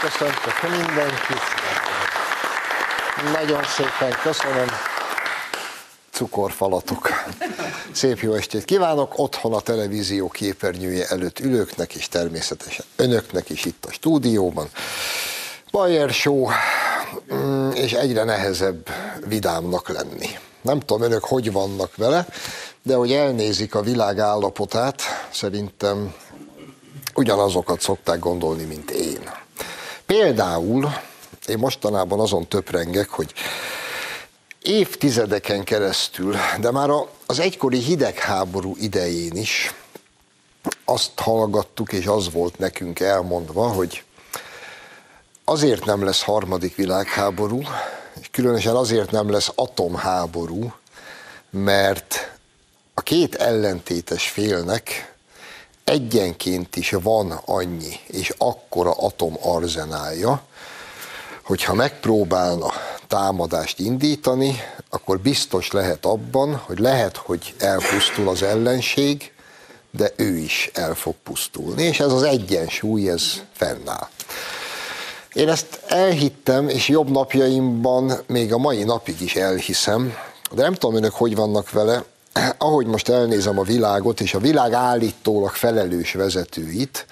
Köszöntök mindenkit. Nagyon szépen köszönöm. Cukorfalatok. Szép jó estét kívánok otthon a televízió képernyője előtt ülőknek, és természetesen önöknek is itt a stúdióban. Bayer Show, mm, és egyre nehezebb vidámnak lenni. Nem tudom, önök hogy vannak vele, de hogy elnézik a világ állapotát, szerintem ugyanazokat szokták gondolni, mint én. Például én mostanában azon töprengek, hogy évtizedeken keresztül, de már az egykori hidegháború idején is azt hallgattuk, és az volt nekünk elmondva, hogy azért nem lesz harmadik világháború, és különösen azért nem lesz atomháború, mert a két ellentétes félnek egyenként is van annyi és akkora atomarzenálja, hogyha megpróbálna támadást indítani, akkor biztos lehet abban, hogy lehet, hogy elpusztul az ellenség, de ő is el fog pusztulni, és ez az egyensúly, ez fennáll. Én ezt elhittem, és jobb napjaimban még a mai napig is elhiszem, de nem tudom önök, hogy vannak vele, ahogy most elnézem a világot, és a világ állítólag felelős vezetőit,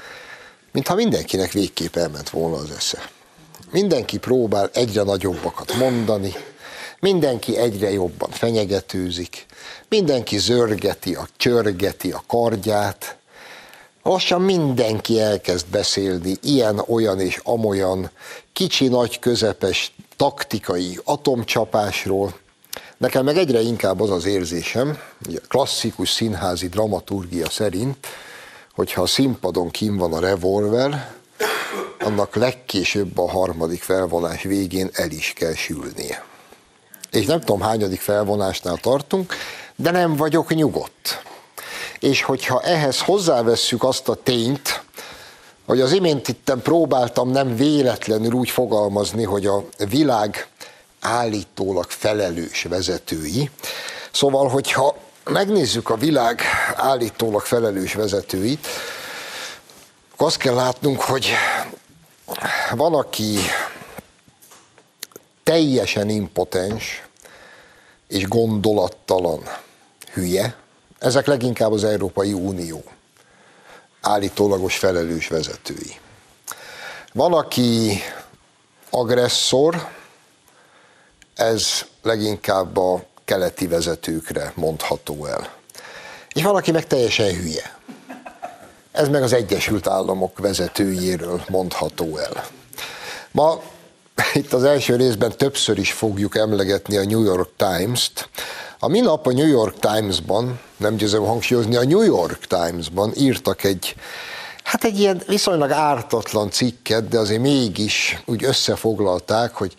mintha mindenkinek végképp elment volna az esze. Mindenki próbál egyre nagyobbakat mondani, mindenki egyre jobban fenyegetőzik, mindenki zörgeti, a csörgeti a kardját, lassan mindenki elkezd beszélni ilyen, olyan és amolyan kicsi, nagy, közepes taktikai atomcsapásról, Nekem meg egyre inkább az az érzésem, klasszikus színházi dramaturgia szerint, hogyha a színpadon kim van a revolver, annak legkésőbb a harmadik felvonás végén el is kell sülnie. És nem tudom, hányadik felvonásnál tartunk, de nem vagyok nyugodt. És hogyha ehhez hozzávesszük azt a tényt, hogy az imént itten próbáltam nem véletlenül úgy fogalmazni, hogy a világ állítólag felelős vezetői. Szóval, hogyha megnézzük a világ állítólag felelős vezetőit, akkor azt kell látnunk, hogy van, aki teljesen impotens és gondolattalan hülye, ezek leginkább az Európai Unió állítólagos felelős vezetői. Van, aki agresszor, ez leginkább a keleti vezetőkre mondható el. És valaki meg teljesen hülye. Ez meg az Egyesült Államok vezetőjéről mondható el. Ma itt az első részben többször is fogjuk emlegetni a New York Times-t. A minap a New York Times-ban, nem győzöm hangsúlyozni, a New York Times-ban írtak egy, hát egy ilyen viszonylag ártatlan cikket, de azért mégis úgy összefoglalták, hogy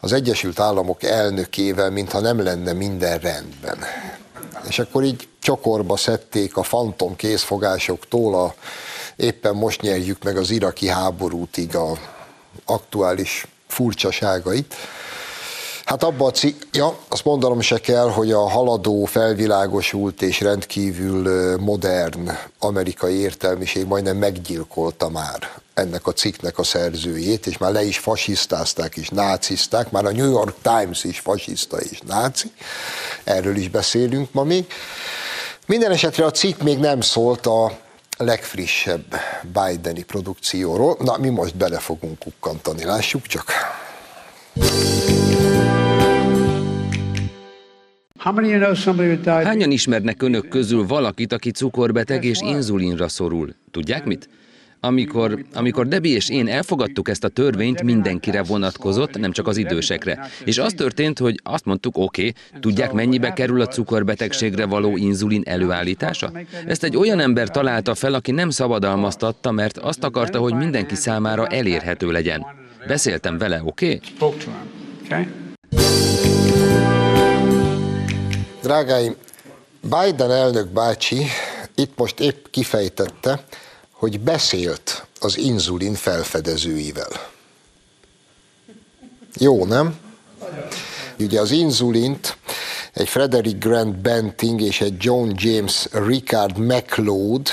az Egyesült Államok elnökével, mintha nem lenne minden rendben. És akkor így csokorba szedték a fantom készfogásoktól a éppen most nyerjük meg az iraki háborútig a aktuális furcsaságait. Hát abba a cikk, ja, azt mondanom se kell, hogy a haladó, felvilágosult és rendkívül modern amerikai értelmiség majdnem meggyilkolta már ennek a cikknek a szerzőjét, és már le is fasisztázták és nácizták, már a New York Times is fasiszta és náci, erről is beszélünk ma még. Minden esetre a cikk még nem szólt a legfrissebb Bideni produkcióról, na mi most bele fogunk kukkantani, lássuk csak. Hányan ismernek önök közül valakit, aki cukorbeteg és inzulinra szorul? Tudják mit? Amikor, amikor Debi és én elfogadtuk ezt a törvényt, mindenkire vonatkozott, nem csak az idősekre. És az történt, hogy azt mondtuk, oké, okay, tudják mennyibe kerül a cukorbetegségre való inzulin előállítása? Ezt egy olyan ember találta fel, aki nem szabadalmaztatta, mert azt akarta, hogy mindenki számára elérhető legyen. Beszéltem vele, oké? Okay? Drágáim, Biden elnök bácsi itt most épp kifejtette, hogy beszélt az inzulin felfedezőivel. Jó, nem? Ugye az inzulint egy Frederick Grant Benting és egy John James Ricard McLeod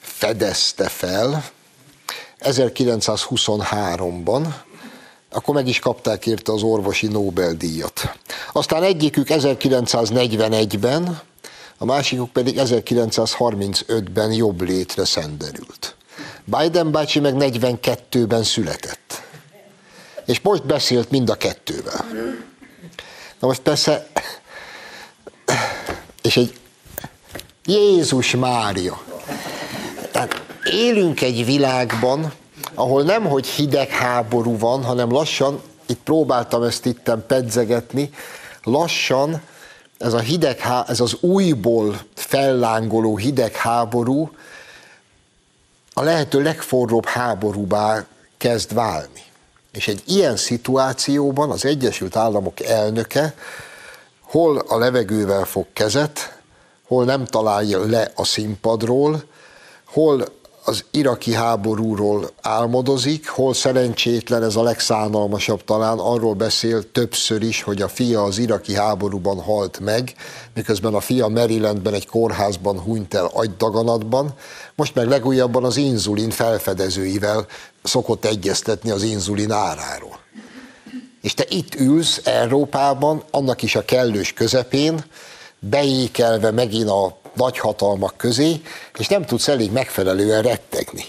fedezte fel, 1923-ban, akkor meg is kapták érte az orvosi Nobel-díjat. Aztán egyikük 1941-ben, a másikuk pedig 1935-ben jobb létre szenderült. Biden bácsi meg 42-ben született. És most beszélt mind a kettővel. Na most persze, és egy Jézus Mária. Tehát élünk egy világban, ahol nem, hogy hidegháború van, hanem lassan, itt próbáltam ezt itten pedzegetni, lassan ez, a hideg, ez az újból fellángoló hidegháború a lehető legforróbb háborúbá kezd válni. És egy ilyen szituációban az Egyesült Államok elnöke hol a levegővel fog kezet, hol nem találja le a színpadról, hol az iraki háborúról álmodozik, hol szerencsétlen, ez a legszánalmasabb talán, arról beszél többször is, hogy a fia az iraki háborúban halt meg, miközben a fia Marylandben egy kórházban hunyt el agydaganatban, most meg legújabban az inzulin felfedezőivel szokott egyeztetni az inzulin áráról. És te itt ülsz Európában, annak is a kellős közepén, beékelve megint a nagyhatalmak közé, és nem tudsz elég megfelelően rettegni,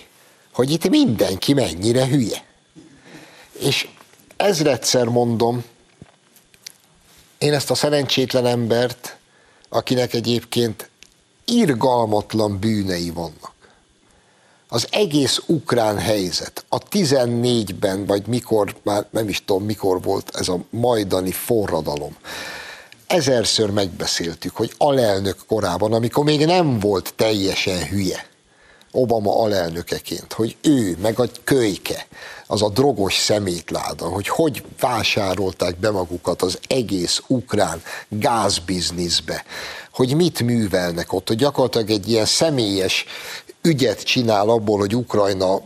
hogy itt mindenki mennyire hülye. És ezredszer mondom, én ezt a szerencsétlen embert, akinek egyébként irgalmatlan bűnei vannak. Az egész ukrán helyzet, a 14-ben, vagy mikor, már nem is tudom mikor volt ez a majdani forradalom, ezerszer megbeszéltük, hogy alelnök korában, amikor még nem volt teljesen hülye, Obama alelnökeként, hogy ő, meg a kölyke, az a drogos szemétláda, hogy hogy vásárolták be magukat az egész ukrán gázbizniszbe, hogy mit művelnek ott, hogy gyakorlatilag egy ilyen személyes ügyet csinál abból, hogy Ukrajna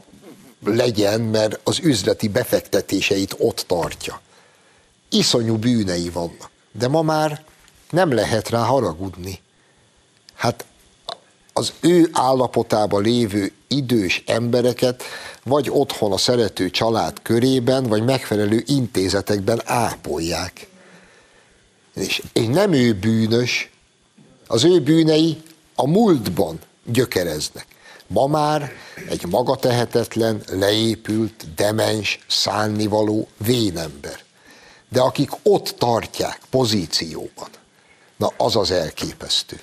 legyen, mert az üzleti befektetéseit ott tartja. Iszonyú bűnei vannak. De ma már nem lehet rá haragudni. Hát az ő állapotában lévő idős embereket vagy otthon a szerető család körében, vagy megfelelő intézetekben ápolják. És, és nem ő bűnös, az ő bűnei a múltban gyökereznek. Ma már egy magatehetetlen, leépült, demens, szánnivaló vénember de akik ott tartják pozícióban, na az az elképesztő.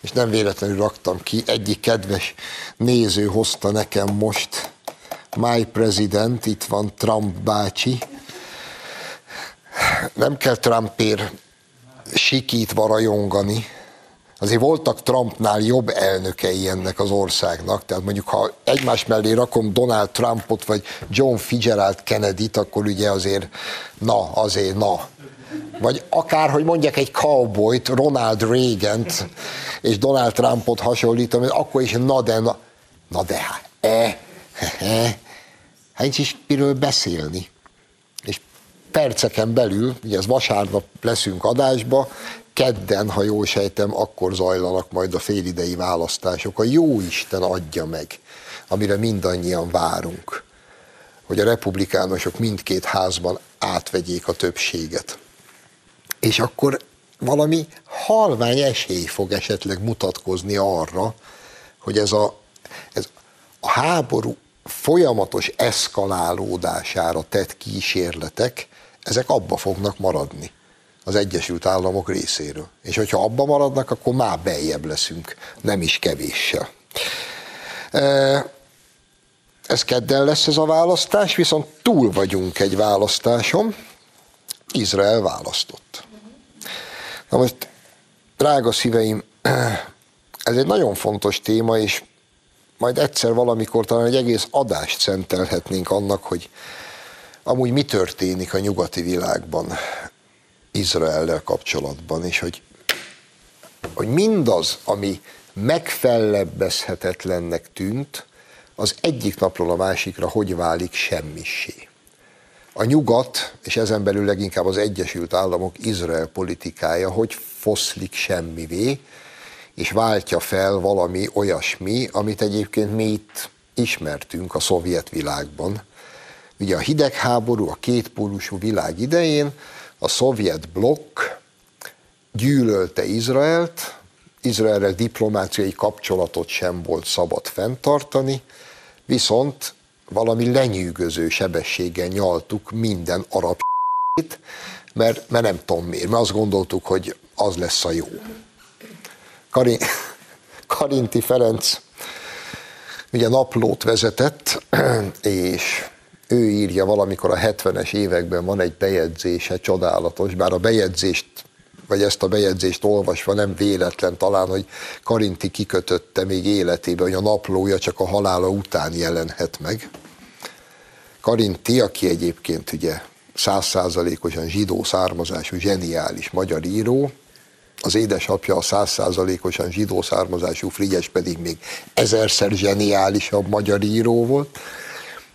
És nem véletlenül raktam ki, egyik kedves néző hozta nekem most, My President, itt van Trump bácsi. Nem kell Trumpért sikítva rajongani, azért voltak Trumpnál jobb elnökei ennek az országnak, tehát mondjuk ha egymás mellé rakom Donald Trumpot vagy John Fitzgerald Kennedy-t, akkor ugye azért na, azért na. Vagy akár, hogy mondjak egy cowboyt, Ronald reagan és Donald Trumpot hasonlítom, akkor is na de, na, na de hát, e, e, hát is miről beszélni. És perceken belül, ugye ez vasárnap leszünk adásba, kedden, ha jól sejtem, akkor zajlanak majd a félidei választások. A jó Isten adja meg, amire mindannyian várunk, hogy a republikánusok mindkét házban átvegyék a többséget. És akkor valami halvány esély fog esetleg mutatkozni arra, hogy ez a, ez a háború folyamatos eszkalálódására tett kísérletek, ezek abba fognak maradni az Egyesült Államok részéről. És hogyha abba maradnak, akkor már beljebb leszünk, nem is kevéssel. Ez kedden lesz ez a választás, viszont túl vagyunk egy választáson. Izrael választott. Na most, drága szíveim, ez egy nagyon fontos téma, és majd egyszer valamikor talán egy egész adást szentelhetnénk annak, hogy amúgy mi történik a nyugati világban Izraellel kapcsolatban, és hogy, hogy mindaz, ami megfellebbezhetetlennek tűnt, az egyik napról a másikra hogy válik semmisé. A nyugat, és ezen belül leginkább az Egyesült Államok Izrael politikája, hogy foszlik semmivé, és váltja fel valami olyasmi, amit egyébként mi itt ismertünk a szovjet világban. Ugye a hidegháború, a kétpólusú világ idején a szovjet blokk gyűlölte Izraelt, Izraelrel diplomáciai kapcsolatot sem volt szabad fenntartani, viszont valami lenyűgöző sebességgel nyaltuk minden arab mert, mert nem tudom miért, mert azt gondoltuk, hogy az lesz a jó. Karin, Karinti Ferenc ugye naplót vezetett, és ő írja valamikor a 70-es években van egy bejegyzése, csodálatos, bár a bejegyzést, vagy ezt a bejegyzést olvasva nem véletlen talán, hogy Karinti kikötötte még életébe, hogy a naplója csak a halála után jelenhet meg. Karinti, aki egyébként ugye százszázalékosan zsidó származású, zseniális magyar író, az édesapja a százszázalékosan zsidó származású Frigyes pedig még ezerszer zseniálisabb magyar író volt.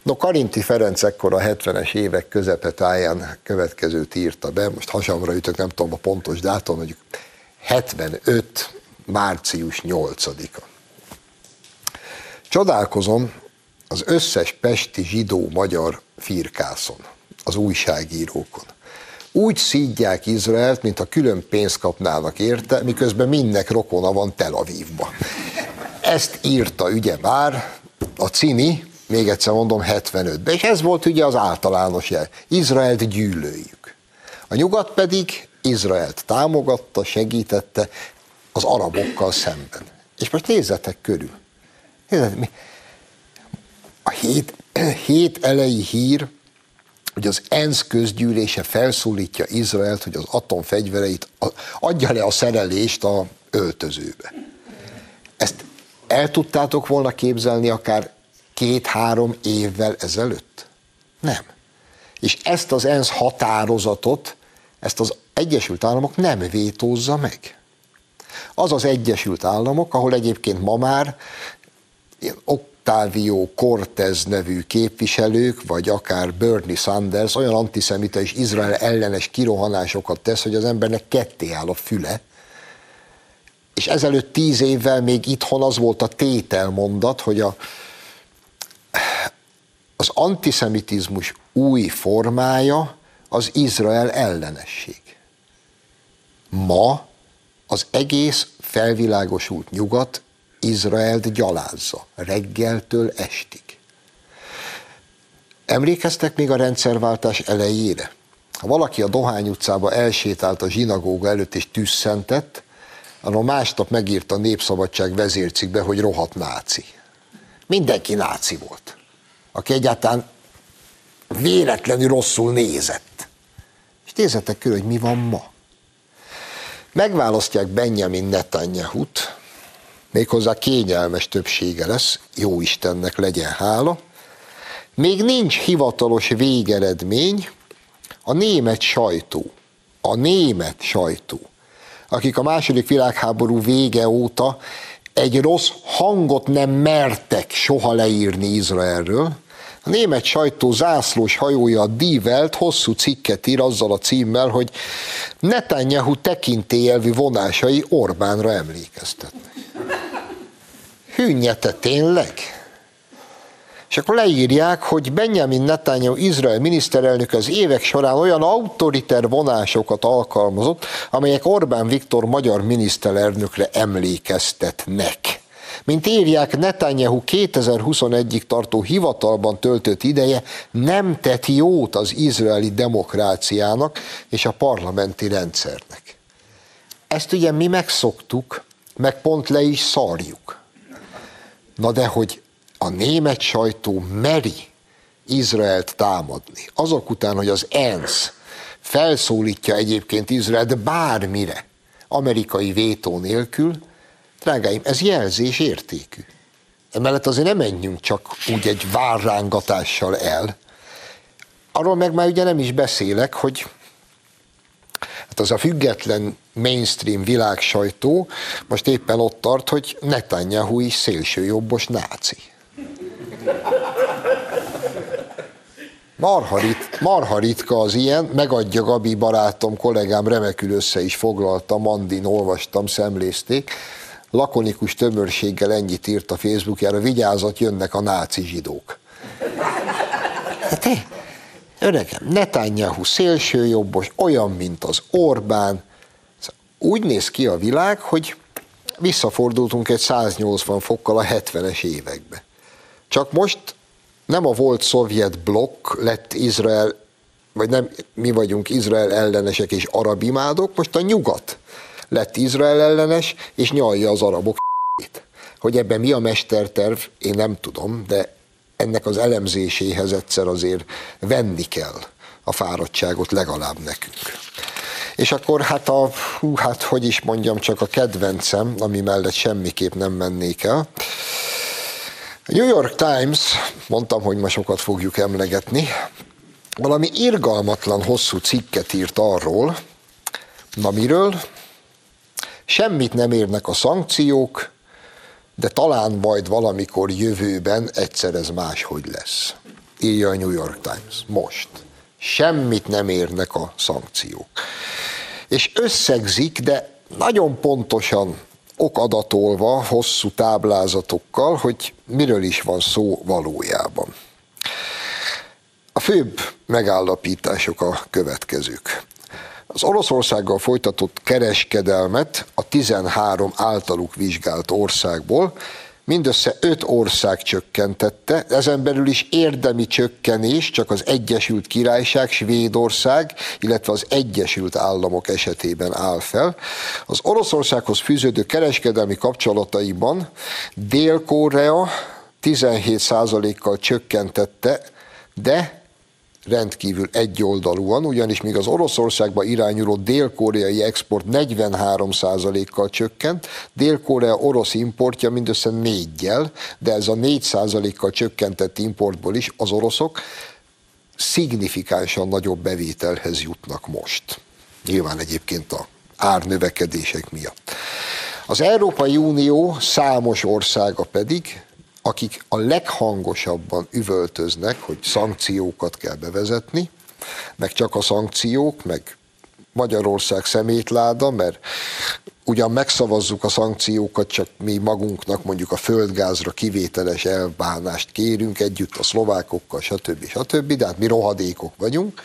No, Karinti Ferenc ekkor a 70-es évek közepetáján következőt írta be, most hasamra ütök, nem tudom a pontos dátum, mondjuk 75. március 8-a. Csodálkozom az összes pesti zsidó-magyar firkászon, az újságírókon úgy szídják Izraelt, mint a külön pénzt kapnának érte, miközben mindnek rokona van Tel Avivba. Ezt írta ugye már a Cini, még egyszer mondom, 75-ben, és ez volt ugye az általános jel. Izraelt gyűlöljük. A nyugat pedig Izraelt támogatta, segítette az arabokkal szemben. És most nézzetek körül. Nézzetek, a hét, hét elejé hír hogy az ENSZ közgyűlése felszólítja Izraelt, hogy az atomfegyvereit adja le a szerelést a öltözőbe. Ezt el tudtátok volna képzelni akár két-három évvel ezelőtt? Nem. És ezt az ENSZ határozatot, ezt az Egyesült Államok nem vétózza meg. Az az Egyesült Államok, ahol egyébként ma már Octavio Cortez nevű képviselők, vagy akár Bernie Sanders olyan antiszemita és Izrael ellenes kirohanásokat tesz, hogy az embernek ketté áll a füle. És ezelőtt tíz évvel még itthon az volt a tételmondat, hogy a, az antiszemitizmus új formája az Izrael ellenesség. Ma az egész felvilágosult nyugat Izraelt gyalázza reggeltől estig. Emlékeztek még a rendszerváltás elejére? Ha valaki a Dohány utcába elsétált a zsinagóga előtt és tüsszentett, arra másnap megírta a Népszabadság vezércikbe, hogy rohadt náci. Mindenki náci volt, aki egyáltalán véletlenül rosszul nézett. És nézzetek körül, hogy mi van ma. Megválasztják Benjamin Netanyahu-t, méghozzá kényelmes többsége lesz, jó Istennek legyen hála. Még nincs hivatalos végeredmény, a német sajtó, a német sajtó, akik a második világháború vége óta egy rossz hangot nem mertek soha leírni Izraelről, a német sajtó zászlós hajója a Die Welt hosszú cikket ír azzal a címmel, hogy Netanyahu tekintélyelvi vonásai Orbánra emlékeztetnek. Hűnjete tényleg? És akkor leírják, hogy Benjamin Netanyahu Izrael miniszterelnök az évek során olyan autoriter vonásokat alkalmazott, amelyek Orbán Viktor magyar miniszterelnökre emlékeztetnek. Mint írják, Netanyahu 2021-ig tartó hivatalban töltött ideje nem tett jót az izraeli demokráciának és a parlamenti rendszernek. Ezt ugye mi megszoktuk, meg pont le is szarjuk. Na de hogy a német sajtó meri Izraelt támadni, azok után, hogy az ENSZ felszólítja egyébként Izraelt bármire, amerikai vétó nélkül, drágáim, ez jelzés értékű. Emellett azért nem menjünk csak úgy egy várrángatással el. Arról meg már ugye nem is beszélek, hogy hát az a független mainstream világsajtó most éppen ott tart, hogy Netanyahu is szélsőjobbos náci. Marha, rit, marha ritka az ilyen, megadja Gabi barátom, kollégám remekül össze is foglalta, Mandin olvastam, szemlézték. Lakonikus tömörséggel ennyit írt a Facebookjára, vigyázat, jönnek a náci zsidók. Hát, öregem, Netanyahu szélsőjobbos, olyan, mint az Orbán. Úgy néz ki a világ, hogy visszafordultunk egy 180 fokkal a 70-es évekbe. Csak most nem a volt szovjet blokk lett Izrael, vagy nem mi vagyunk Izrael ellenesek és arab imádok, most a nyugat lett Izrael ellenes, és nyalja az arabok Hogy ebben mi a mesterterv, én nem tudom, de ennek az elemzéséhez egyszer azért venni kell a fáradtságot legalább nekünk. És akkor hát a, hú, hát hogy is mondjam, csak a kedvencem, ami mellett semmiképp nem mennék el. A New York Times, mondtam, hogy ma sokat fogjuk emlegetni, valami irgalmatlan hosszú cikket írt arról, na miről? Semmit nem érnek a szankciók, de talán majd valamikor jövőben egyszer ez máshogy lesz. Írja a New York Times. Most. Semmit nem érnek a szankciók. És összegzik, de nagyon pontosan okadatolva, hosszú táblázatokkal, hogy miről is van szó valójában. A főbb megállapítások a következők. Az Oroszországgal folytatott kereskedelmet a 13 általuk vizsgált országból mindössze öt ország csökkentette, ezen belül is érdemi csökkenés csak az Egyesült Királyság, Svédország, illetve az Egyesült Államok esetében áll fel. Az Oroszországhoz fűződő kereskedelmi kapcsolataiban Dél-Korea 17%-kal csökkentette, de rendkívül egyoldalúan, ugyanis míg az Oroszországba irányuló dél-koreai export 43%-kal csökkent, Dél-Korea orosz importja mindössze négyel, de ez a 4%-kal csökkentett importból is az oroszok szignifikánsan nagyobb bevételhez jutnak most. Nyilván egyébként a árnövekedések miatt. Az Európai Unió számos országa pedig akik a leghangosabban üvöltöznek, hogy szankciókat kell bevezetni, meg csak a szankciók, meg Magyarország szemétláda, mert ugyan megszavazzuk a szankciókat, csak mi magunknak mondjuk a földgázra kivételes elbánást kérünk együtt a szlovákokkal, stb. stb., de hát mi rohadékok vagyunk.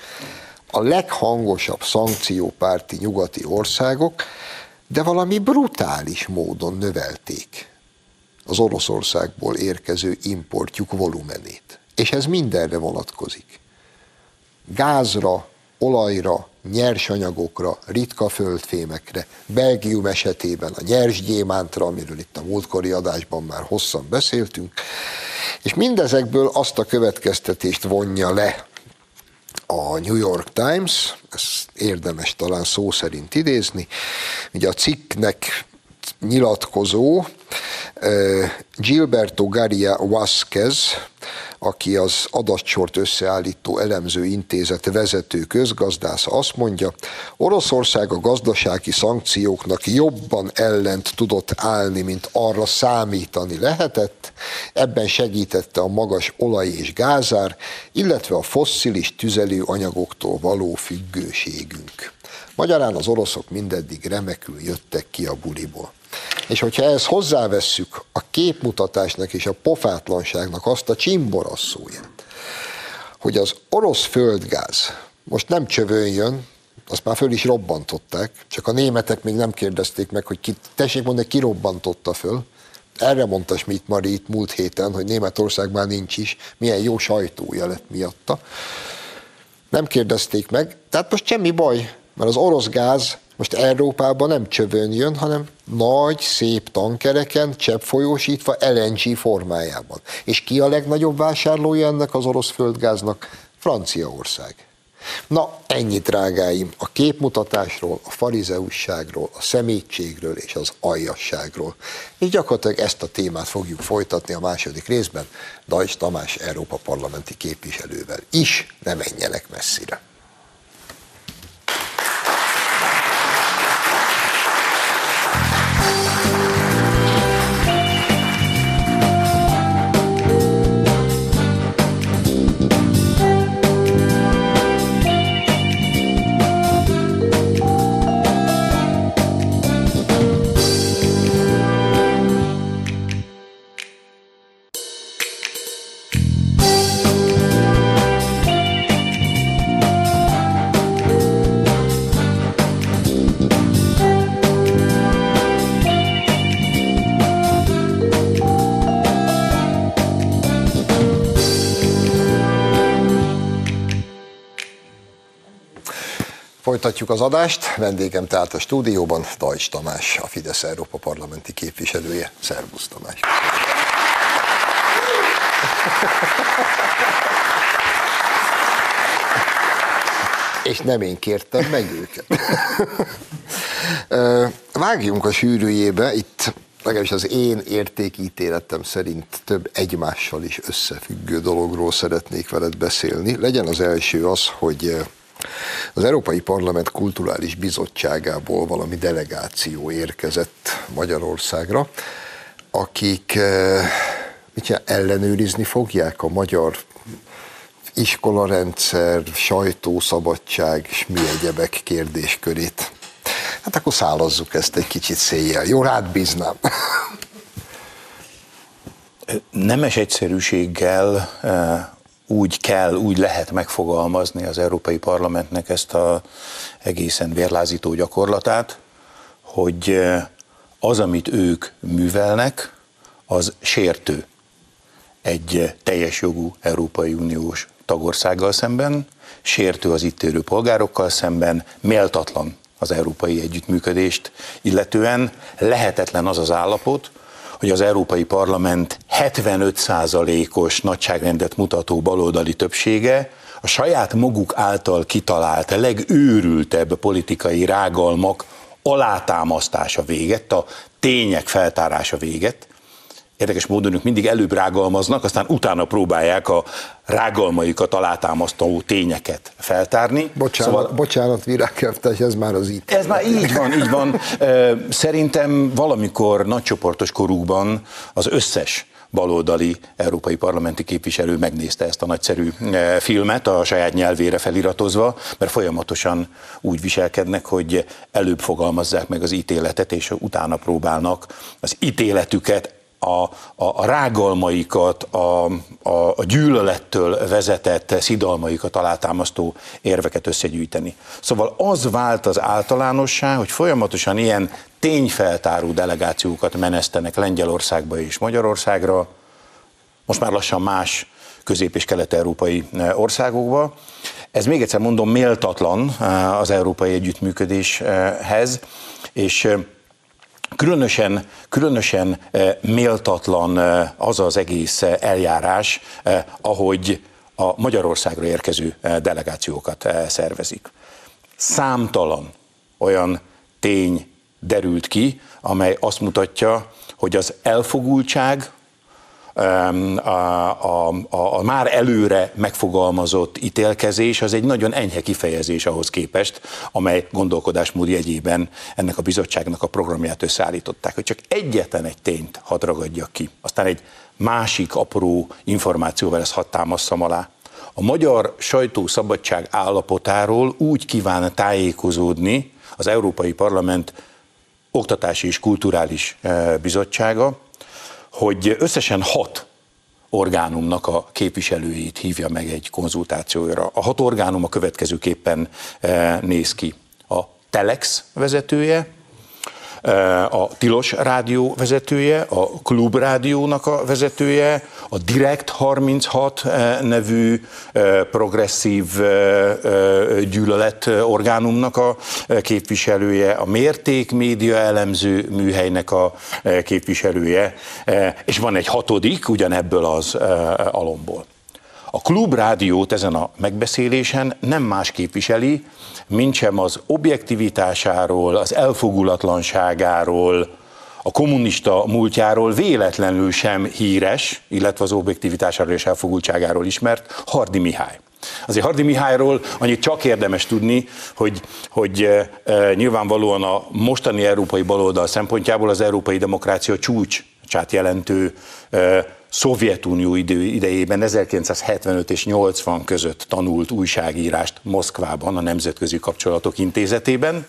A leghangosabb szankciópárti nyugati országok, de valami brutális módon növelték az Oroszországból érkező importjuk volumenét. És ez mindenre vonatkozik. Gázra, olajra, nyersanyagokra, ritka földfémekre, Belgium esetében a nyersgyémántra, amiről itt a múltkori adásban már hosszan beszéltünk, és mindezekből azt a következtetést vonja le a New York Times, ezt érdemes talán szó szerint idézni, ugye a cikknek nyilatkozó Gilberto Garia Vázquez, aki az adatsort összeállító elemző intézet vezető közgazdásza azt mondja, Oroszország a gazdasági szankcióknak jobban ellent tudott állni, mint arra számítani lehetett, ebben segítette a magas olaj és gázár, illetve a fosszilis tüzelőanyagoktól való függőségünk. Magyarán az oroszok mindeddig remekül jöttek ki a buliból. És hogyha ezt hozzávesszük a képmutatásnak és a pofátlanságnak azt a csimborasszóját, hogy az orosz földgáz most nem csövön jön, azt már föl is robbantották, csak a németek még nem kérdezték meg, hogy ki, tessék mondani, ki robbantotta föl. Erre mondta Schmidt Mari itt múlt héten, hogy Németországban nincs is, milyen jó sajtója lett miatta. Nem kérdezték meg, tehát most semmi baj, mert az orosz gáz most Európában nem csövön jön, hanem nagy, szép tankereken, cseppfolyósítva LNG formájában. És ki a legnagyobb vásárlója ennek az orosz földgáznak? Franciaország. Na, ennyi drágáim a képmutatásról, a farizeusságról, a szemétségről és az aljasságról. És gyakorlatilag ezt a témát fogjuk folytatni a második részben Dajs Tamás Európa parlamenti képviselővel is, ne menjenek messzire. Folytatjuk az adást. Vendégem tehát a stúdióban Dajcs Tamás, a Fidesz Európa parlamenti képviselője. Szervusz Tamás! És nem én kértem meg őket. Vágjunk a sűrűjébe, itt legalábbis az én értékítéletem szerint több egymással is összefüggő dologról szeretnék veled beszélni. Legyen az első az, hogy az Európai Parlament Kulturális Bizottságából valami delegáció érkezett Magyarországra, akik mit ellenőrizni fogják a magyar iskolarendszer, sajtószabadság és mi egyebek kérdéskörét. Hát akkor szállazzuk ezt egy kicsit széjjel. Jó, rád bíznám. Nemes egyszerűséggel eh, úgy kell, úgy lehet megfogalmazni az Európai Parlamentnek ezt a egészen vérlázító gyakorlatát, hogy az, amit ők művelnek, az sértő egy teljes jogú Európai Uniós tagországgal szemben, sértő az itt élő polgárokkal szemben, méltatlan az európai együttműködést, illetően lehetetlen az az állapot, hogy az Európai Parlament 75%-os nagyságrendet mutató baloldali többsége a saját maguk által kitalált legőrültebb politikai rágalmak alátámasztása véget, a tények feltárása véget, érdekes módon ők mindig előbb rágalmaznak, aztán utána próbálják a rágalmaikat alátámasztó tényeket feltárni. Bocsánat, szóval, bocsánat virágkertes, ez már az itt. Ez már így van, így van. Szerintem valamikor nagycsoportos korúkban az összes baloldali európai parlamenti képviselő megnézte ezt a nagyszerű filmet a saját nyelvére feliratozva, mert folyamatosan úgy viselkednek, hogy előbb fogalmazzák meg az ítéletet, és utána próbálnak az ítéletüket a, a, a rágalmaikat, a, a, a gyűlölettől vezetett szidalmaikat alátámasztó érveket összegyűjteni. Szóval az vált az általánossá, hogy folyamatosan ilyen tényfeltáró delegációkat menesztenek Lengyelországba és Magyarországra, most már lassan más közép- és kelet-európai országokba. Ez még egyszer mondom méltatlan az európai együttműködéshez, és Különösen, különösen eh, méltatlan eh, az az egész eh, eljárás, ahogy a Magyarországra érkező delegációkat szervezik. Számtalan olyan tény derült ki, amely azt mutatja, hogy az elfogultság, a, a, a, a már előre megfogalmazott ítélkezés az egy nagyon enyhe kifejezés ahhoz képest, amely gondolkodásmód jegyében ennek a bizottságnak a programját összeállították. Hogy csak egyetlen egy tényt hadd ragadjak ki, aztán egy másik apró információval ezt hadd támasszam alá. A magyar sajtószabadság állapotáról úgy kíván tájékozódni az Európai Parlament Oktatási és Kulturális Bizottsága, hogy összesen hat orgánumnak a képviselőit hívja meg egy konzultációra. A hat orgánum a következőképpen eh, néz ki. A Telex vezetője, a Tilos Rádió vezetője, a Klub Rádiónak a vezetője, a Direct 36 eh, nevű eh, progresszív eh, gyűlölet orgánumnak a képviselője, a Mérték Média elemző műhelynek a képviselője, és van egy hatodik ugyanebből az alomból. A Klub Rádiót ezen a megbeszélésen nem más képviseli, mint sem az objektivitásáról, az elfogulatlanságáról, a kommunista múltjáról véletlenül sem híres, illetve az objektivitásáról és elfogultságáról ismert Hardi Mihály. Azért Hardi Mihályról annyit csak érdemes tudni, hogy, hogy e, nyilvánvalóan a mostani európai baloldal szempontjából az európai demokrácia csúcsát jelentő Szovjetunió idő, idejében 1975 és 80 között tanult újságírást Moszkvában, a Nemzetközi Kapcsolatok Intézetében,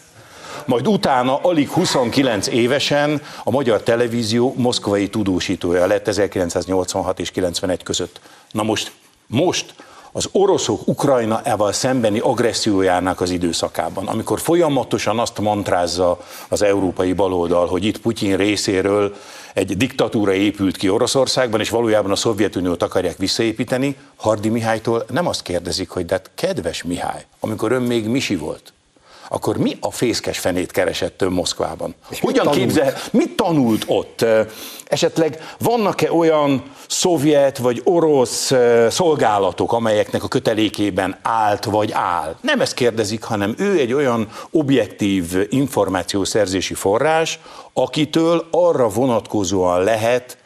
majd utána alig 29 évesen a Magyar Televízió moszkvai tudósítója lett 1986 és 91 között. Na most, most az oroszok Ukrajna-ával szembeni agressziójának az időszakában, amikor folyamatosan azt mantrázza az európai baloldal, hogy itt Putyin részéről egy diktatúra épült ki Oroszországban, és valójában a Szovjetuniót akarják visszaépíteni, Hardi Mihálytól nem azt kérdezik, hogy de hát kedves Mihály, amikor ön még Misi volt, akkor mi a fészkes fenét keresett Moszkvában? És Hogyan mit képzel, mit tanult ott? Esetleg vannak-e olyan szovjet vagy orosz szolgálatok, amelyeknek a kötelékében állt vagy áll? Nem ezt kérdezik, hanem ő egy olyan objektív információszerzési forrás, akitől arra vonatkozóan lehet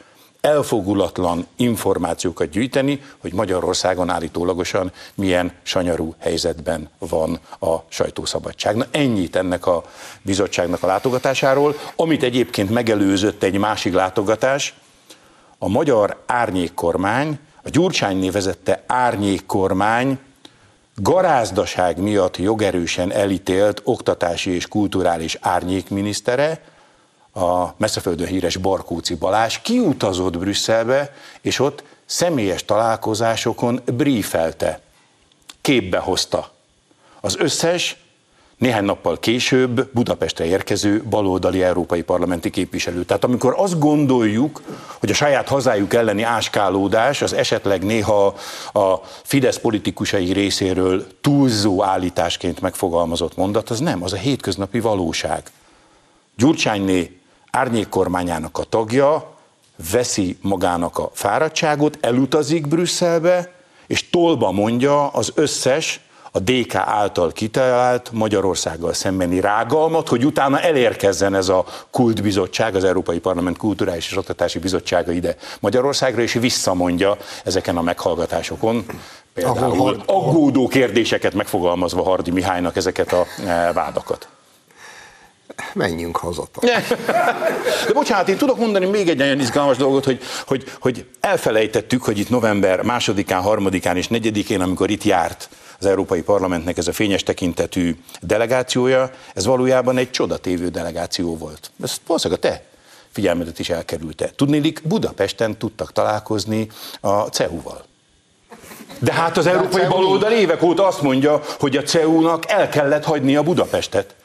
elfogulatlan információkat gyűjteni, hogy Magyarországon állítólagosan milyen sanyarú helyzetben van a sajtószabadság. Na ennyit ennek a bizottságnak a látogatásáról, amit egyébként megelőzött egy másik látogatás, a magyar árnyékkormány, a Gyurcsány vezette árnyékkormány garázdaság miatt jogerősen elítélt oktatási és kulturális árnyékminisztere, a messzeföldön híres Barkóci Balázs kiutazott Brüsszelbe, és ott személyes találkozásokon briefelte, képbe hozta az összes néhány nappal később Budapestre érkező baloldali európai parlamenti képviselő. Tehát amikor azt gondoljuk, hogy a saját hazájuk elleni áskálódás az esetleg néha a Fidesz politikusai részéről túlzó állításként megfogalmazott mondat, az nem, az a hétköznapi valóság. Gyurcsányné árnyékkormányának a tagja veszi magának a fáradtságot, elutazik Brüsszelbe, és tolba mondja az összes a DK által kitalált Magyarországgal szembeni rágalmat, hogy utána elérkezzen ez a kultbizottság, az Európai Parlament Kulturális és Oktatási Bizottsága ide Magyarországra, és visszamondja ezeken a meghallgatásokon, például aggódó kérdéseket megfogalmazva Hardi Mihálynak ezeket a eh, vádakat menjünk haza. De bocsánat, én tudok mondani még egy nagyon izgalmas dolgot, hogy, hogy, hogy elfelejtettük, hogy itt november másodikán, harmadikán és negyedikén, amikor itt járt az Európai Parlamentnek ez a fényes tekintetű delegációja, ez valójában egy csodatévő delegáció volt. Ez valószínűleg a te figyelmedet is elkerülte. Tudnélik, Budapesten tudtak találkozni a CEU-val. De hát az európai baloldal évek óta azt mondja, hogy a CEU-nak el kellett hagyni a Budapestet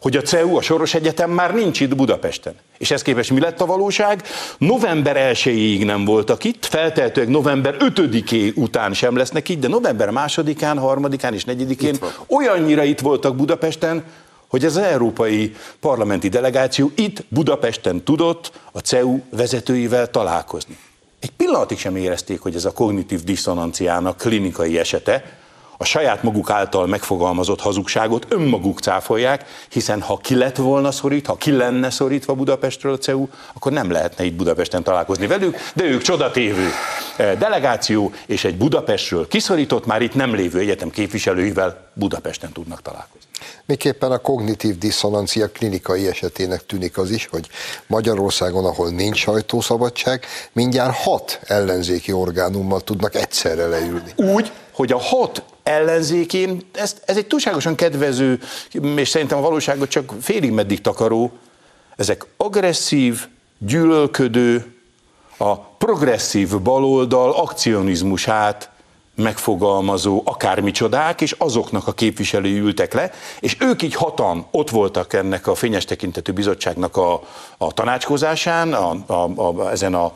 hogy a CEU, a Soros Egyetem már nincs itt Budapesten. És ez képest mi lett a valóság? November 1-ig nem voltak itt, feltehetőleg november 5-é után sem lesznek itt, de november 2-án, 3-án és 4-én olyannyira itt voltak Budapesten, hogy ez az európai parlamenti delegáció itt Budapesten tudott a CEU vezetőivel találkozni. Egy pillanatig sem érezték, hogy ez a kognitív diszonanciának klinikai esete, a saját maguk által megfogalmazott hazugságot önmaguk cáfolják, hiszen ha ki lett volna szorít, ha ki lenne szorítva Budapestről a CEU, akkor nem lehetne itt Budapesten találkozni velük, de ők csodatévő eh, delegáció, és egy Budapestről kiszorított, már itt nem lévő egyetem képviselőivel Budapesten tudnak találkozni. Miképpen a kognitív diszonancia klinikai esetének tűnik az is, hogy Magyarországon, ahol nincs sajtószabadság, mindjárt hat ellenzéki orgánummal tudnak egyszerre leülni. Úgy, hogy a hat ellenzékén, ez, ez egy túlságosan kedvező, és szerintem a valóságot csak félig meddig takaró, ezek agresszív, gyűlölködő, a progresszív baloldal akcionizmusát megfogalmazó akármicsodák, és azoknak a képviselői ültek le, és ők így hatan ott voltak ennek a fényes tekintetű bizottságnak a, a tanácskozásán, a, a, a, ezen a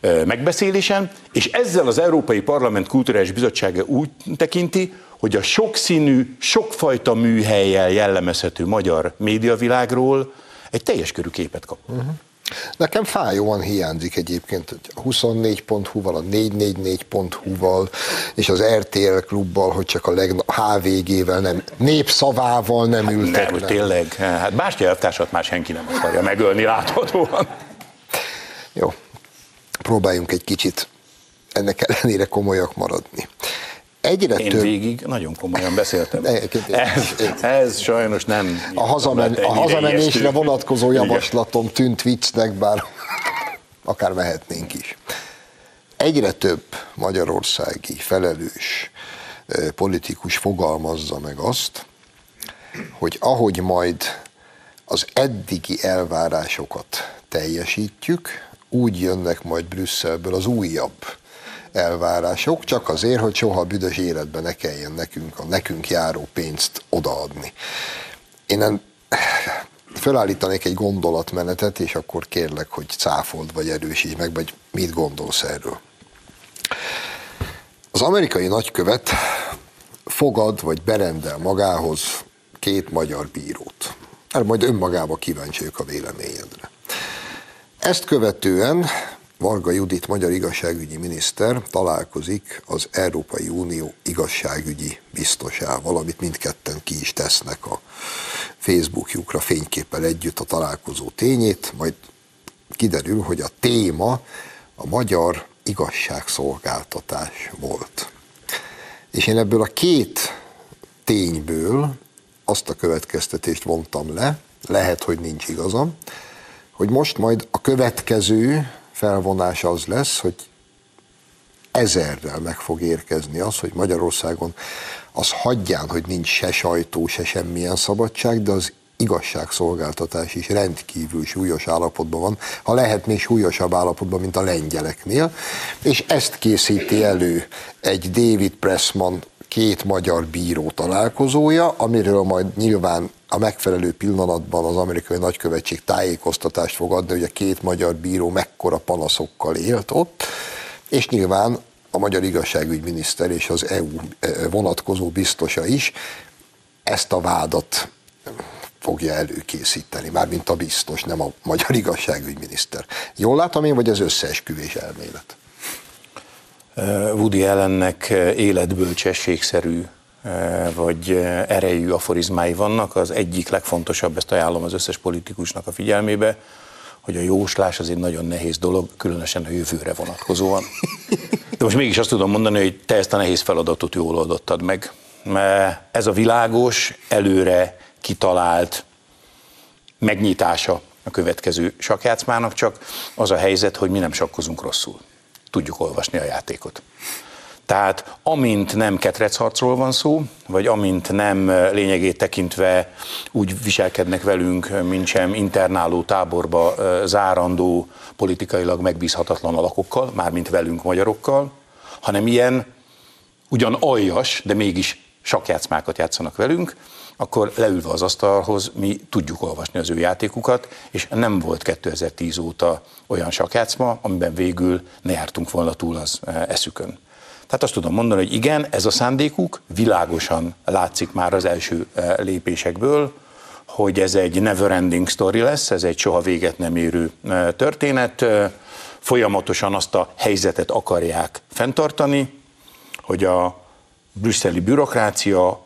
e, megbeszélésen, és ezzel az Európai Parlament Kulturális Bizottsága úgy tekinti, hogy a sokszínű, sokfajta műhelyjel jellemezhető magyar médiavilágról egy teljes körű képet kap. Uh-huh. Nekem fájóan hiányzik egyébként a 24.hu-val, a 444.hu-val és az RTL klubbal, hogy csak a leg HVG-vel nem, népszavával nem ültek. Hát, nem, tényleg, hát Bástya elvtársat már senki nem akarja megölni láthatóan. Jó, próbáljunk egy kicsit ennek ellenére komolyak maradni egyre Én több... végig nagyon komolyan beszéltem. ez, ez sajnos nem... A, hazamen, a hazamenésre vonatkozó javaslatom tűnt viccnek, bár akár mehetnénk is. Egyre több magyarországi felelős politikus fogalmazza meg azt, hogy ahogy majd az eddigi elvárásokat teljesítjük, úgy jönnek majd Brüsszelből az újabb elvárások, csak azért, hogy soha a büdös életben ne kelljen nekünk a nekünk járó pénzt odaadni. Én nem, fölállítanék egy gondolatmenetet, és akkor kérlek, hogy cáfold, vagy erősíts meg, vagy mit gondolsz erről. Az amerikai nagykövet fogad, vagy berendel magához két magyar bírót. Erre majd önmagába kíváncsiak a véleményedre. Ezt követően Varga Judit magyar igazságügyi miniszter találkozik az Európai Unió igazságügyi biztosával, amit mindketten ki is tesznek a Facebookjukra fényképpel együtt a találkozó tényét, majd kiderül, hogy a téma a magyar igazságszolgáltatás volt. És én ebből a két tényből azt a következtetést vontam le, lehet, hogy nincs igazam, hogy most majd a következő felvonás az lesz, hogy ezerrel meg fog érkezni az, hogy Magyarországon az hagyján, hogy nincs se sajtó, se semmilyen szabadság, de az igazságszolgáltatás is rendkívül súlyos állapotban van, ha lehet még súlyosabb állapotban, mint a lengyeleknél, és ezt készíti elő egy David Pressman két magyar bíró találkozója, amiről majd nyilván a megfelelő pillanatban az amerikai nagykövetség tájékoztatást fog adni, hogy a két magyar bíró mekkora panaszokkal élt ott, és nyilván a magyar igazságügyminiszter és az EU eh, vonatkozó biztosa is ezt a vádat fogja előkészíteni, mármint a biztos, nem a magyar igazságügyminiszter. Jól látom én, vagy az összeesküvés elmélet? Woody Allennek életbölcsességszerű vagy erejű aforizmái vannak. Az egyik legfontosabb, ezt ajánlom az összes politikusnak a figyelmébe, hogy a jóslás az egy nagyon nehéz dolog, különösen a jövőre vonatkozóan. De most mégis azt tudom mondani, hogy te ezt a nehéz feladatot jól oldottad meg. Ez a világos, előre kitalált megnyitása a következő sakjátszmának, csak az a helyzet, hogy mi nem sakkozunk rosszul. Tudjuk olvasni a játékot. Tehát amint nem ketrecharcról van szó, vagy amint nem lényegét tekintve úgy viselkednek velünk, mint sem internáló táborba zárandó, politikailag megbízhatatlan alakokkal, mármint velünk magyarokkal, hanem ilyen ugyan aljas, de mégis sakjátszmákat játszanak velünk, akkor leülve az asztalhoz mi tudjuk olvasni az ő játékukat, és nem volt 2010 óta olyan sakjátszma, amiben végül ne jártunk volna túl az eszükön. Tehát azt tudom mondani, hogy igen, ez a szándékuk világosan látszik már az első eh, lépésekből, hogy ez egy never ending story lesz, ez egy soha véget nem érő eh, történet. Eh, folyamatosan azt a helyzetet akarják fenntartani, hogy a brüsszeli bürokrácia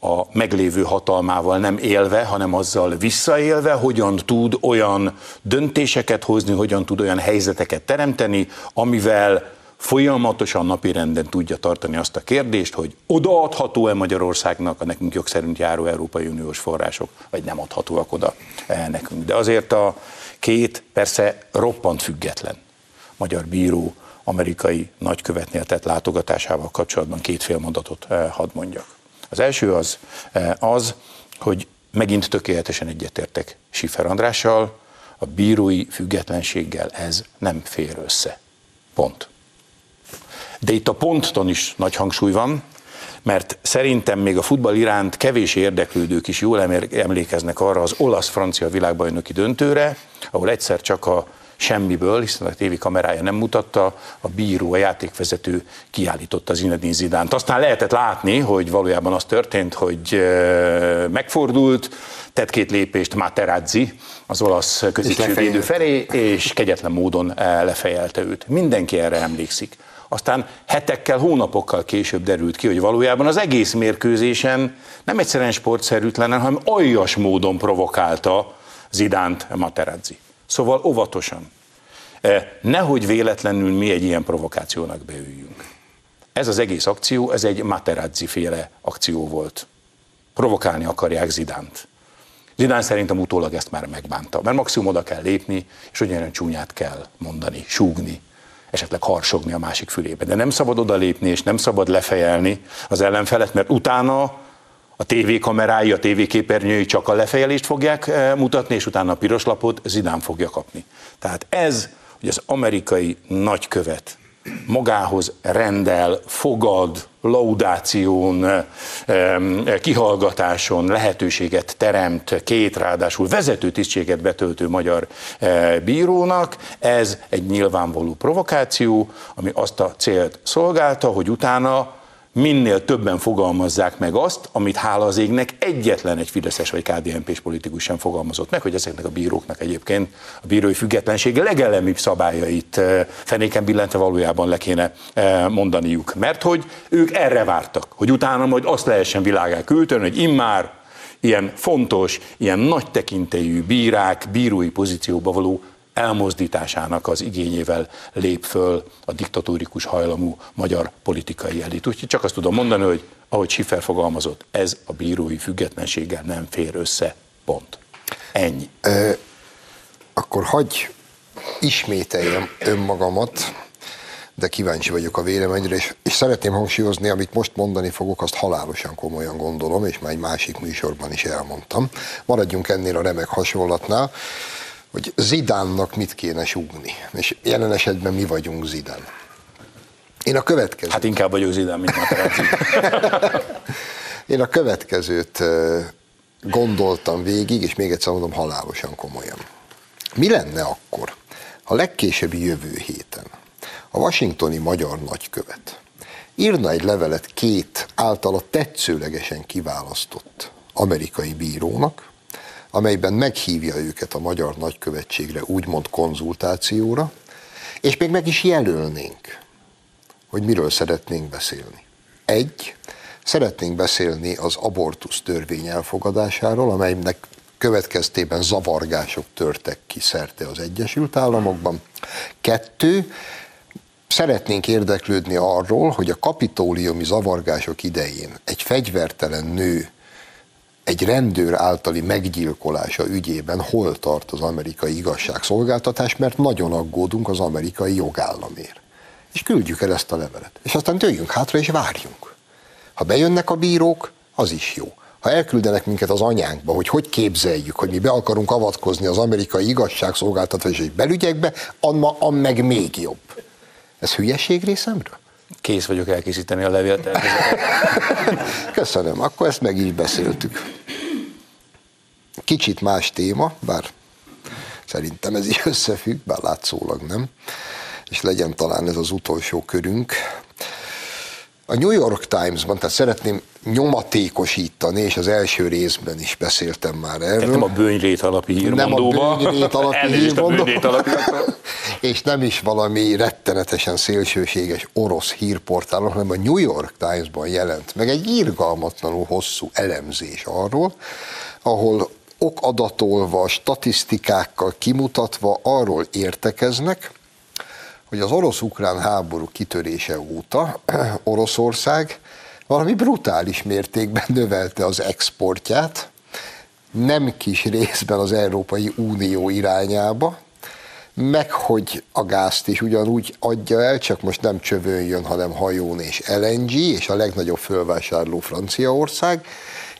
a meglévő hatalmával nem élve, hanem azzal visszaélve, hogyan tud olyan döntéseket hozni, hogyan tud olyan helyzeteket teremteni, amivel folyamatosan napirenden tudja tartani azt a kérdést, hogy odaadható-e Magyarországnak a nekünk jogszerint járó Európai Uniós források, vagy nem adhatóak oda eh, nekünk. De azért a két persze roppant független magyar bíró amerikai nagykövetnél tett látogatásával kapcsolatban két fél mondatot eh, hadd mondjak. Az első az, eh, az, hogy megint tökéletesen egyetértek Sifer Andrással, a bírói függetlenséggel ez nem fér össze. Pont. De itt a ponton is nagy hangsúly van, mert szerintem még a futball iránt kevés érdeklődők is jól emlékeznek arra az olasz-francia világbajnoki döntőre, ahol egyszer csak a semmiből, hiszen a tévé kamerája nem mutatta, a bíró, a játékvezető kiállította Zinedine Zidánt. Aztán lehetett látni, hogy valójában az történt, hogy megfordult, tett két lépést Materazzi, az olasz középsővédő felé, és kegyetlen módon lefejelte őt. Mindenki erre emlékszik. Aztán hetekkel, hónapokkal később derült ki, hogy valójában az egész mérkőzésen nem egyszerűen sportszerűtlen, hanem aljas módon provokálta Zidánt Materazzi. Szóval óvatosan. E, nehogy véletlenül mi egy ilyen provokációnak beüljünk. Ez az egész akció, ez egy Materazzi féle akció volt. Provokálni akarják Zidánt. Zidán szerintem utólag ezt már megbánta, mert maximum oda kell lépni, és ugyanolyan csúnyát kell mondani, súgni, esetleg harsogni a másik fülébe. De nem szabad odalépni, és nem szabad lefejelni az ellenfelet, mert utána a TV kamerái, a TV képernyői csak a lefejelést fogják eh, mutatni, és utána a piros lapot Zidán fogja kapni. Tehát ez, hogy az amerikai nagykövet magához rendel, fogad, laudáción, kihallgatáson lehetőséget teremt két ráadásul vezető tisztséget betöltő magyar bírónak. Ez egy nyilvánvaló provokáció, ami azt a célt szolgálta, hogy utána minél többen fogalmazzák meg azt, amit hála az égnek egyetlen egy Fideszes vagy KDNP-s politikus sem fogalmazott meg, hogy ezeknek a bíróknak egyébként a bírói függetlenség legelemibb szabályait eh, fenéken billentve valójában le kéne eh, mondaniuk. Mert hogy ők erre vártak, hogy utána majd azt lehessen világá küldeni, hogy immár ilyen fontos, ilyen nagy tekintélyű bírák, bírói pozícióba való elmozdításának az igényével lép föl a diktatórikus hajlamú magyar politikai elit. Úgyhogy csak azt tudom mondani, hogy ahogy Schiffer fogalmazott, ez a bírói függetlenséggel nem fér össze, pont. Ennyi. E, akkor hagy ismételjem önmagamat, de kíváncsi vagyok a véleményre, és, és szeretném hangsúlyozni, amit most mondani fogok, azt halálosan komolyan gondolom, és már egy másik műsorban is elmondtam. Maradjunk ennél a remek hasonlatnál hogy Zidánnak mit kéne súgni. És jelen esetben mi vagyunk Zidán. Én a következőt... Hát inkább vagyok Zidán, mint Materazzi. Én a következőt gondoltam végig, és még egyszer mondom, halálosan komolyan. Mi lenne akkor, ha legkésőbbi jövő héten a washingtoni magyar nagykövet írna egy levelet két általa tetszőlegesen kiválasztott amerikai bírónak, amelyben meghívja őket a magyar nagykövetségre, úgymond konzultációra, és még meg is jelölnénk, hogy miről szeretnénk beszélni. Egy, szeretnénk beszélni az abortusz törvény elfogadásáról, amelynek következtében zavargások törtek ki szerte az Egyesült Államokban. Kettő, szeretnénk érdeklődni arról, hogy a kapitóliumi zavargások idején egy fegyvertelen nő egy rendőr általi meggyilkolása ügyében hol tart az amerikai igazságszolgáltatás, mert nagyon aggódunk az amerikai jogállamért. És küldjük el ezt a levelet. És aztán tőjünk hátra és várjunk. Ha bejönnek a bírók, az is jó. Ha elküldenek minket az anyánkba, hogy hogy képzeljük, hogy mi be akarunk avatkozni az amerikai igazságszolgáltatási belügyekbe, anna, meg még jobb. Ez hülyeség részemről? Kész vagyok elkészíteni a levélt. Köszönöm, akkor ezt meg is beszéltük. Kicsit más téma, bár szerintem ez is összefügg, bár látszólag nem, és legyen talán ez az utolsó körünk. A New York Times-ban, tehát szeretném nyomatékosítani, és az első részben is beszéltem már erről. Tehát nem a bőnyrét alapi hírmondóba. Nem a bőnyrét alapi hírmondóba. és nem is valami rettenetesen szélsőséges orosz hírportálon, hanem a New York Times-ban jelent meg egy írgalmatlanul hosszú elemzés arról, ahol okadatolva, statisztikákkal kimutatva arról értekeznek, hogy az orosz-ukrán háború kitörése óta Oroszország valami brutális mértékben növelte az exportját, nem kis részben az Európai Unió irányába, meg hogy a gázt is ugyanúgy adja el, csak most nem csövön jön, hanem hajón és LNG, és a legnagyobb fölvásárló Franciaország,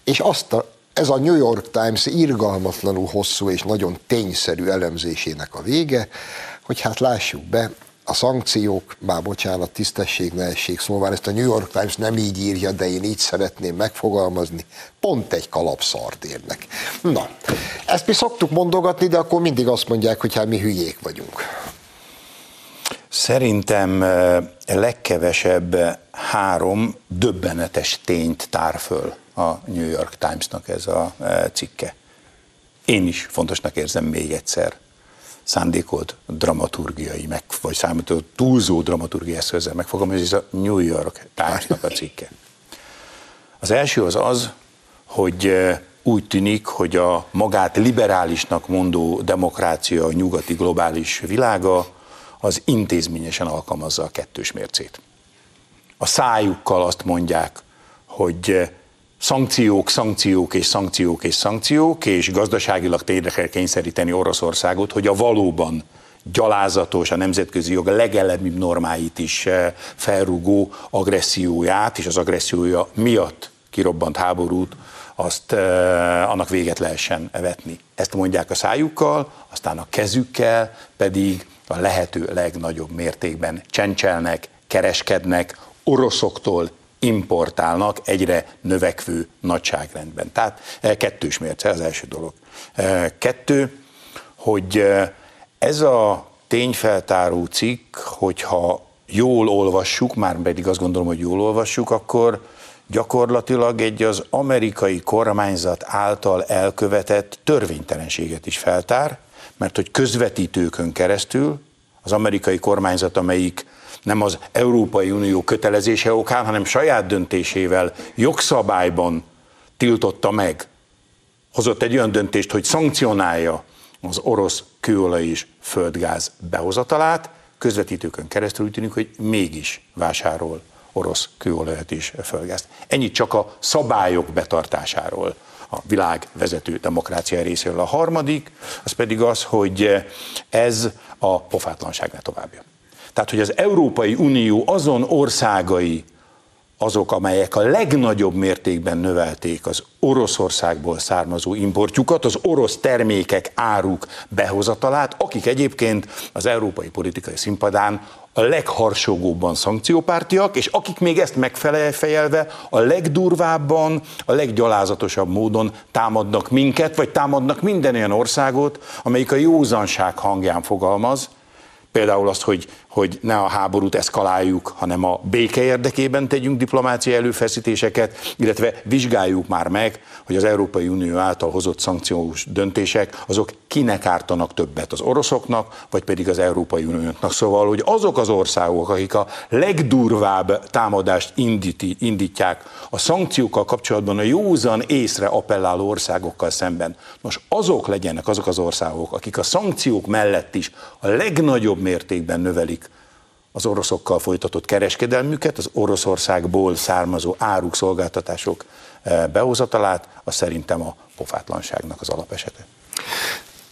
és azt a, ez a New York Times irgalmatlanul hosszú és nagyon tényszerű elemzésének a vége, hogy hát lássuk be, a szankciók, már bocsánat, tisztesség, ne szóval ezt a New York Times nem így írja, de én így szeretném megfogalmazni, pont egy kalapszart érnek. Na, ezt mi szoktuk mondogatni, de akkor mindig azt mondják, hogy hát mi hülyék vagyunk. Szerintem legkevesebb három döbbenetes tényt tár föl a New York Timesnak ez a cikke. Én is fontosnak érzem még egyszer szándékolt dramaturgiai, meg, vagy számító túlzó dramaturgiai eszközzel megfogalmazni, ez a New York Times-nak a cikke. Az első az az, hogy eh, úgy tűnik, hogy a magát liberálisnak mondó demokrácia, a nyugati globális világa, az intézményesen alkalmazza a kettős mércét. A szájukkal azt mondják, hogy eh, szankciók, szankciók és szankciók és szankciók, és gazdaságilag térdre kell kényszeríteni Oroszországot, hogy a valóban gyalázatos, a nemzetközi jog legelemibb normáit is eh, felrúgó agresszióját, és az agressziója miatt kirobbant háborút, azt eh, annak véget lehessen vetni. Ezt mondják a szájukkal, aztán a kezükkel pedig a lehető legnagyobb mértékben csencselnek, kereskednek, oroszoktól importálnak egyre növekvő nagyságrendben. Tehát eh, kettős mérce az első dolog. Eh, kettő, hogy eh, ez a tényfeltáró cikk, hogyha jól olvassuk, már pedig azt gondolom, hogy jól olvassuk, akkor gyakorlatilag egy az amerikai kormányzat által elkövetett törvénytelenséget is feltár, mert hogy közvetítőkön keresztül az amerikai kormányzat, amelyik nem az Európai Unió kötelezése okán, hanem saját döntésével jogszabályban tiltotta meg, hozott egy olyan döntést, hogy szankcionálja az orosz kőolaj és földgáz behozatalát, közvetítőkön keresztül úgy tűnik, hogy mégis vásárol orosz kőolajat és földgázt. Ennyit csak a szabályok betartásáról a világ vezető demokrácia részéről. A harmadik, az pedig az, hogy ez a pofátlanság ne továbbja. Tehát, hogy az Európai Unió azon országai, azok, amelyek a legnagyobb mértékben növelték az Oroszországból származó importjukat, az orosz termékek, áruk behozatalát, akik egyébként az európai politikai színpadán a legharsogóbban szankciópártiak, és akik még ezt megfelelve a legdurvábban, a leggyalázatosabb módon támadnak minket, vagy támadnak minden olyan országot, amelyik a józanság hangján fogalmaz, például azt, hogy hogy ne a háborút eszkaláljuk, hanem a béke érdekében tegyünk diplomáciai előfeszítéseket, illetve vizsgáljuk már meg, hogy az Európai Unió által hozott szankciós döntések, azok kinek ártanak többet, az oroszoknak, vagy pedig az Európai Uniónak. Szóval, hogy azok az országok, akik a legdurvább támadást indíti, indítják a szankciókkal kapcsolatban a józan észre appelláló országokkal szemben, most azok legyenek azok az országok, akik a szankciók mellett is a legnagyobb mértékben növelik az oroszokkal folytatott kereskedelmüket, az Oroszországból származó áruk, szolgáltatások eh, behozatalát, az szerintem a pofátlanságnak az alapesete.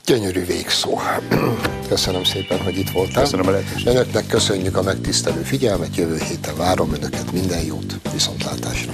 Gyönyörű végszó. Köszönöm szépen, hogy itt voltál. Köszönöm a lehetőséget. Önöknek köszönjük a megtisztelő figyelmet, jövő héten várom Önöket, minden jót, viszontlátásra.